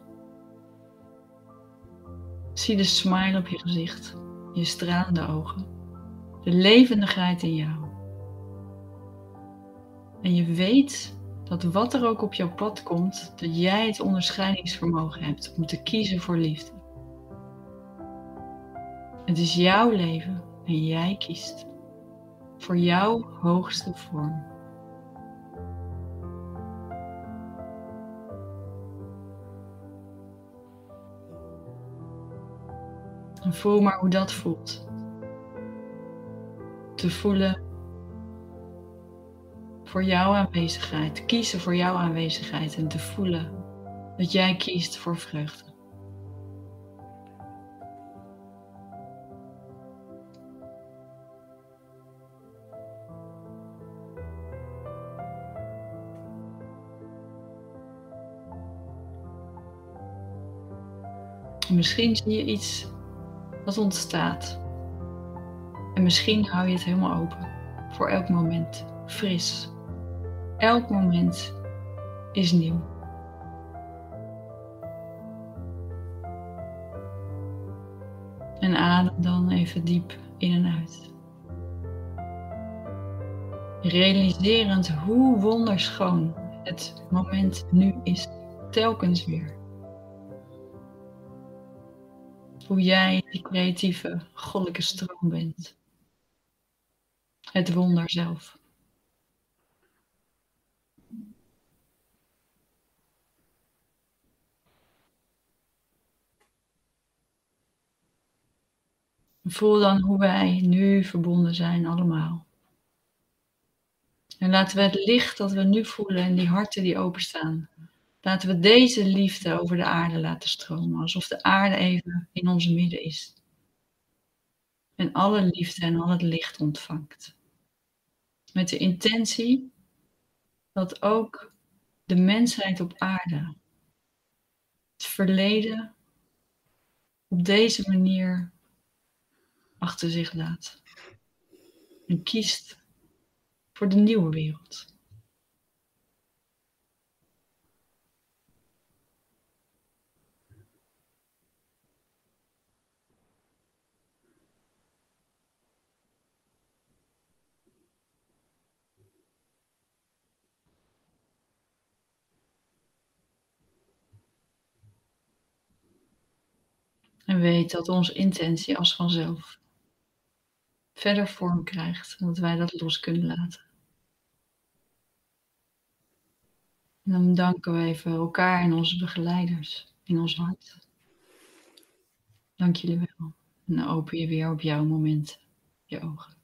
Zie de smile op je gezicht, je stralende ogen, de levendigheid in jou. En je weet dat wat er ook op jouw pad komt, dat jij het onderscheidingsvermogen hebt om te kiezen voor liefde. Het is jouw leven en jij kiest voor jouw hoogste vorm. En voel maar hoe dat voelt. Te voelen voor jouw aanwezigheid, kiezen voor jouw aanwezigheid en te voelen dat jij kiest voor vreugde. Misschien zie je iets dat ontstaat. En misschien hou je het helemaal open voor elk moment, fris. Elk moment is nieuw. En adem dan even diep in en uit. Realiserend hoe wonderschoon het moment nu is, telkens weer. Hoe jij die creatieve, goddelijke stroom bent. Het wonder zelf. Voel dan hoe wij nu verbonden zijn allemaal. En laten we het licht dat we nu voelen en die harten die openstaan, laten we deze liefde over de aarde laten stromen, alsof de aarde even in onze midden is. En alle liefde en al het licht ontvangt. Met de intentie dat ook de mensheid op aarde het verleden op deze manier achter zich laat. En kiest voor de nieuwe wereld. En weet dat onze intentie als vanzelf verder vorm krijgt. En dat wij dat los kunnen laten. En dan danken we even elkaar en onze begeleiders in ons hart. Dank jullie wel. En dan open je weer op jouw moment je ogen.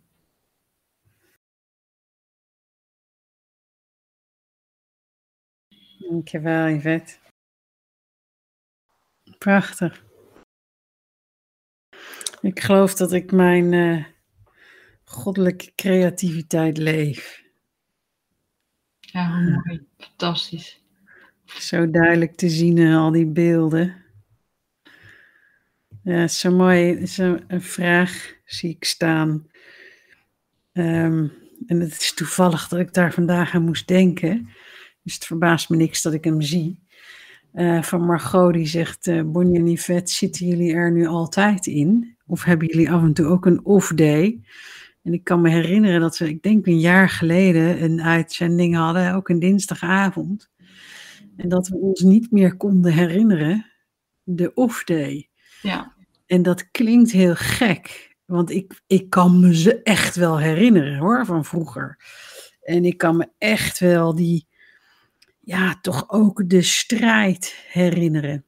Dankjewel, Yvette. Prachtig. Ik geloof dat ik mijn uh, goddelijke creativiteit leef. Ja, mooi. Fantastisch. Zo duidelijk te zien in al die beelden. Ja, zo mooi. Zo een vraag zie ik staan. Um, en het is toevallig dat ik daar vandaag aan moest denken. Dus het verbaast me niks dat ik hem zie. Uh, van Margot die zegt, uh, Bonnie en Yvette, zitten jullie er nu altijd in? Of hebben jullie af en toe ook een off-day? En ik kan me herinneren dat we, ik denk een jaar geleden, een uitzending hadden, ook een dinsdagavond. En dat we ons niet meer konden herinneren, de off-day. Ja. En dat klinkt heel gek, want ik, ik kan me ze echt wel herinneren hoor, van vroeger. En ik kan me echt wel die, ja, toch ook de strijd herinneren.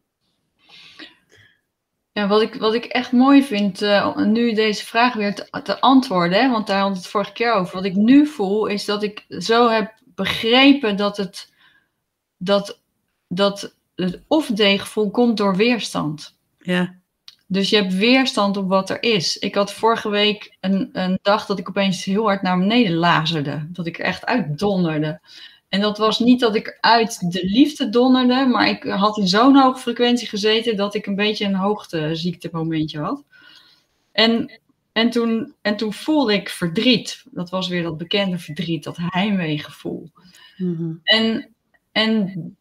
Ja, wat ik, wat ik echt mooi vind, uh, nu deze vraag weer te, te antwoorden, hè, want daar hadden we het vorige keer over. Wat ik nu voel, is dat ik zo heb begrepen dat het, dat, dat het of-deeggevoel komt door weerstand. Ja. Dus je hebt weerstand op wat er is. Ik had vorige week een, een dag dat ik opeens heel hard naar beneden lazerde. Dat ik er echt uit donderde. En dat was niet dat ik uit de liefde donderde, maar ik had in zo'n hoge frequentie gezeten dat ik een beetje een hoogteziektemomentje had. En, en, toen, en toen voelde ik verdriet. Dat was weer dat bekende verdriet, dat heimweegevoel. Mm En, en,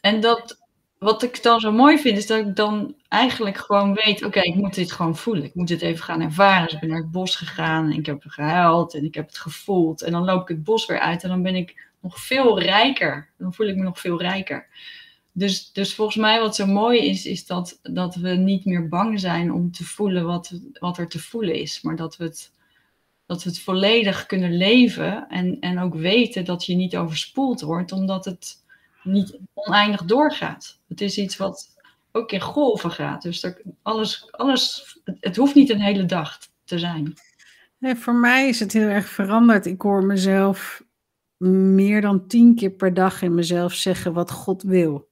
en dat, wat ik dan zo mooi vind, is dat ik dan eigenlijk gewoon weet: oké, ik moet dit gewoon voelen. Ik moet dit even gaan ervaren. Dus ik ben naar het bos gegaan en ik heb gehuild en ik heb het gevoeld. En dan loop ik het bos weer uit en dan ben ik nog veel rijker. Dan voel ik me nog veel rijker. Dus, dus volgens mij wat zo mooi is, is dat, dat we niet meer bang zijn om te voelen wat, wat er te voelen is. Maar dat we het, dat we het volledig kunnen leven en, en ook weten dat je niet overspoeld wordt, omdat het niet oneindig doorgaat. Het is iets wat ook in golven gaat. Dus alles, alles, het hoeft niet een hele dag te zijn. Nee, voor mij is het heel erg veranderd. Ik hoor mezelf meer dan tien keer per dag in mezelf zeggen wat God wil.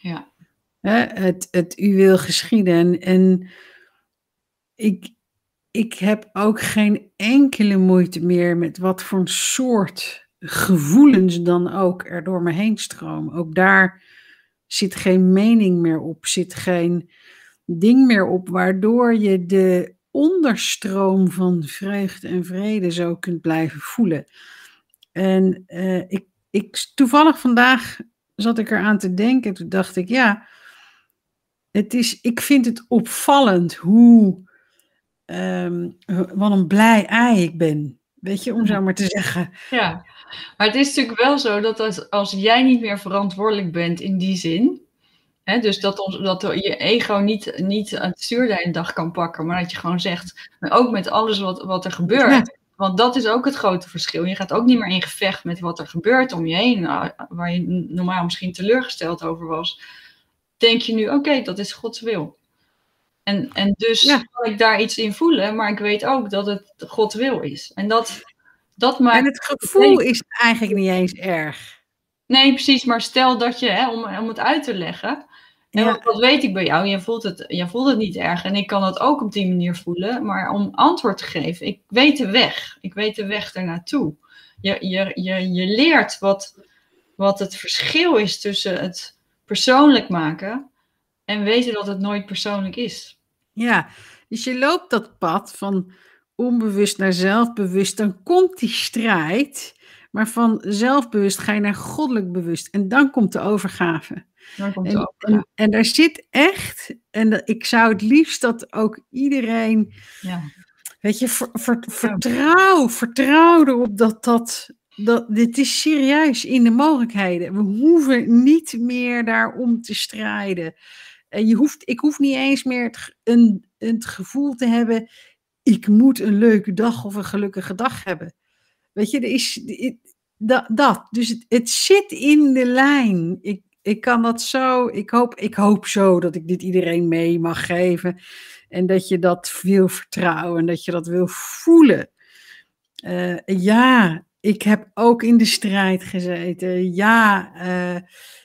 Ja. het, het u wil geschieden. En, en ik, ik heb ook geen enkele moeite meer met wat voor een soort gevoelens dan ook er door me heen stromen. Ook daar zit geen mening meer op, zit geen ding meer op, waardoor je de onderstroom van vreugde en vrede zo kunt blijven voelen. En uh, ik, ik, toevallig vandaag zat ik eraan te denken. Toen dacht ik, ja, het is, ik vind het opvallend hoe, um, wat een blij ei ik ben. Weet je, om zo maar te zeggen. Ja, maar het is natuurlijk wel zo dat als, als jij niet meer verantwoordelijk bent in die zin, hè, dus dat, ons, dat je ego niet, niet het stuur de dag kan pakken, maar dat je gewoon zegt, ook met alles wat, wat er gebeurt, want dat is ook het grote verschil. Je gaat ook niet meer in gevecht met wat er gebeurt om je heen, nou, waar je normaal misschien teleurgesteld over was. Denk je nu, oké, dat is Gods wil. En, en dus kan ik daar iets in voelen, maar ik weet ook dat het Gods wil is. En dat, dat maakt. En het gevoel is eigenlijk niet eens erg. Nee, precies. Maar stel dat je, hè, om, om het uit te leggen, en ja. wat weet ik bij jou? Je voelt, het, je voelt het niet erg. En ik kan het ook op die manier voelen. Maar om antwoord te geven, ik weet de weg. Ik weet de weg ernaartoe. Je, je, je, je leert wat, wat het verschil is tussen het persoonlijk maken en weten dat het nooit persoonlijk is. Ja, dus je loopt dat pad van onbewust naar zelfbewust. Dan komt die strijd. Maar van zelfbewust ga je naar goddelijk bewust. En dan komt de overgave. En, en, en, daar zit echt, en ik zou het liefst dat ook iedereen, ja. weet je, vertrouw, vertrouw erop dat dat, dat, dit is serieus in de mogelijkheden. We hoeven niet meer daarom te strijden. En je hoeft, ik hoef niet eens meer het, een, het gevoel te hebben, ik moet een leuke dag of een gelukkige dag hebben. Weet je, er is, dat, dat. Dus het, het zit in de lijn. Ik, ik kan dat zo, ik hoop, ik hoop zo dat ik dit iedereen mee mag geven. En dat je dat wil vertrouwen en dat je dat wil voelen. Uh, ja, ik heb ook in de strijd gezeten. Ja, uh,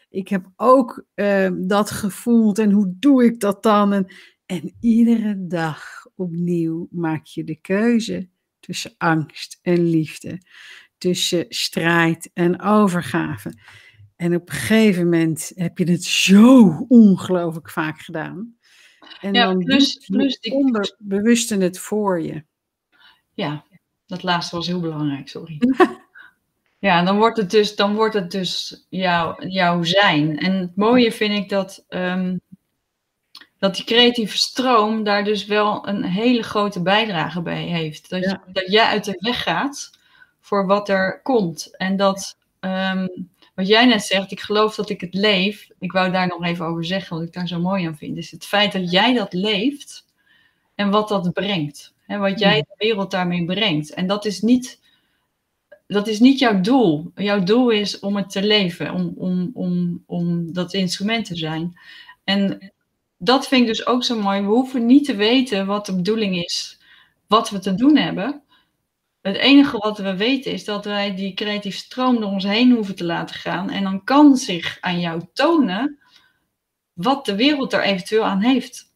ik heb ook uh, dat gevoeld. En hoe doe ik dat dan? En, en iedere dag opnieuw maak je de keuze tussen angst en liefde. Tussen strijd en overgave. En op een gegeven moment heb je het zo ongelooflijk vaak gedaan. En ja, dan plus, plus die... onderbewuste het voor je. Ja, dat laatste was heel belangrijk, sorry. ja, dan wordt het dus, dan wordt het dus jouw, jouw zijn. En het mooie vind ik dat, um, dat die creatieve stroom daar dus wel een hele grote bijdrage bij heeft. Dat, ja. je, dat jij uit de weg gaat voor wat er komt. En dat, um, wat jij net zegt, ik geloof dat ik het leef. Ik wou daar nog even over zeggen, wat ik daar zo mooi aan vind. Is het feit dat jij dat leeft en wat dat brengt. Hè, wat jij de wereld daarmee brengt. En dat is niet, dat is niet jouw doel. Jouw doel is om het te leven, om, om, om, om dat instrument te zijn. En dat vind ik dus ook zo mooi. We hoeven niet te weten wat de bedoeling is, wat we te doen hebben. Het enige wat we weten is dat wij die creatieve stroom door ons heen hoeven te laten gaan. En dan kan zich aan jou tonen wat de wereld er eventueel aan heeft.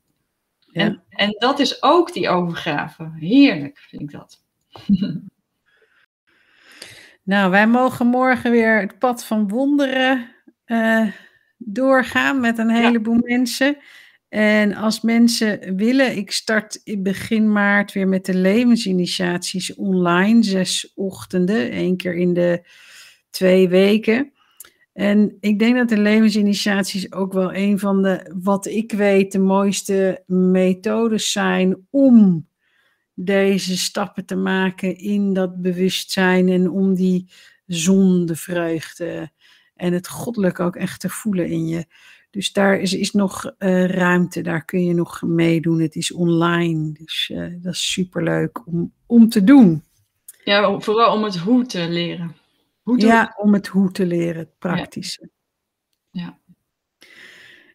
Ja. En, en dat is ook die overgave. Heerlijk vind ik dat. Nou, wij mogen morgen weer het pad van wonderen uh, doorgaan met een heleboel ja. mensen. En als mensen willen, ik start in begin maart weer met de levensinitiaties online, zes ochtenden, één keer in de twee weken. En ik denk dat de levensinitiaties ook wel een van de, wat ik weet, de mooiste methodes zijn om deze stappen te maken in dat bewustzijn en om die zondevreugde en het goddelijke ook echt te voelen in je. Dus daar is, is nog uh, ruimte, daar kun je nog meedoen. Het is online, dus uh, dat is superleuk om, om te doen. Ja, vooral om het hoe te leren. Hoe te ja, om het hoe te leren, het praktische. Ja. ja.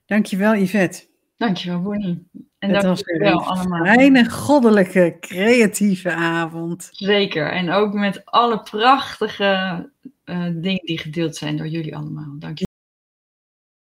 Dankjewel Yvette. Dankjewel Bonnie. En het was weer een allemaal. fijne, goddelijke, creatieve avond. Zeker. En ook met alle prachtige uh, dingen die gedeeld zijn door jullie allemaal. Dank je.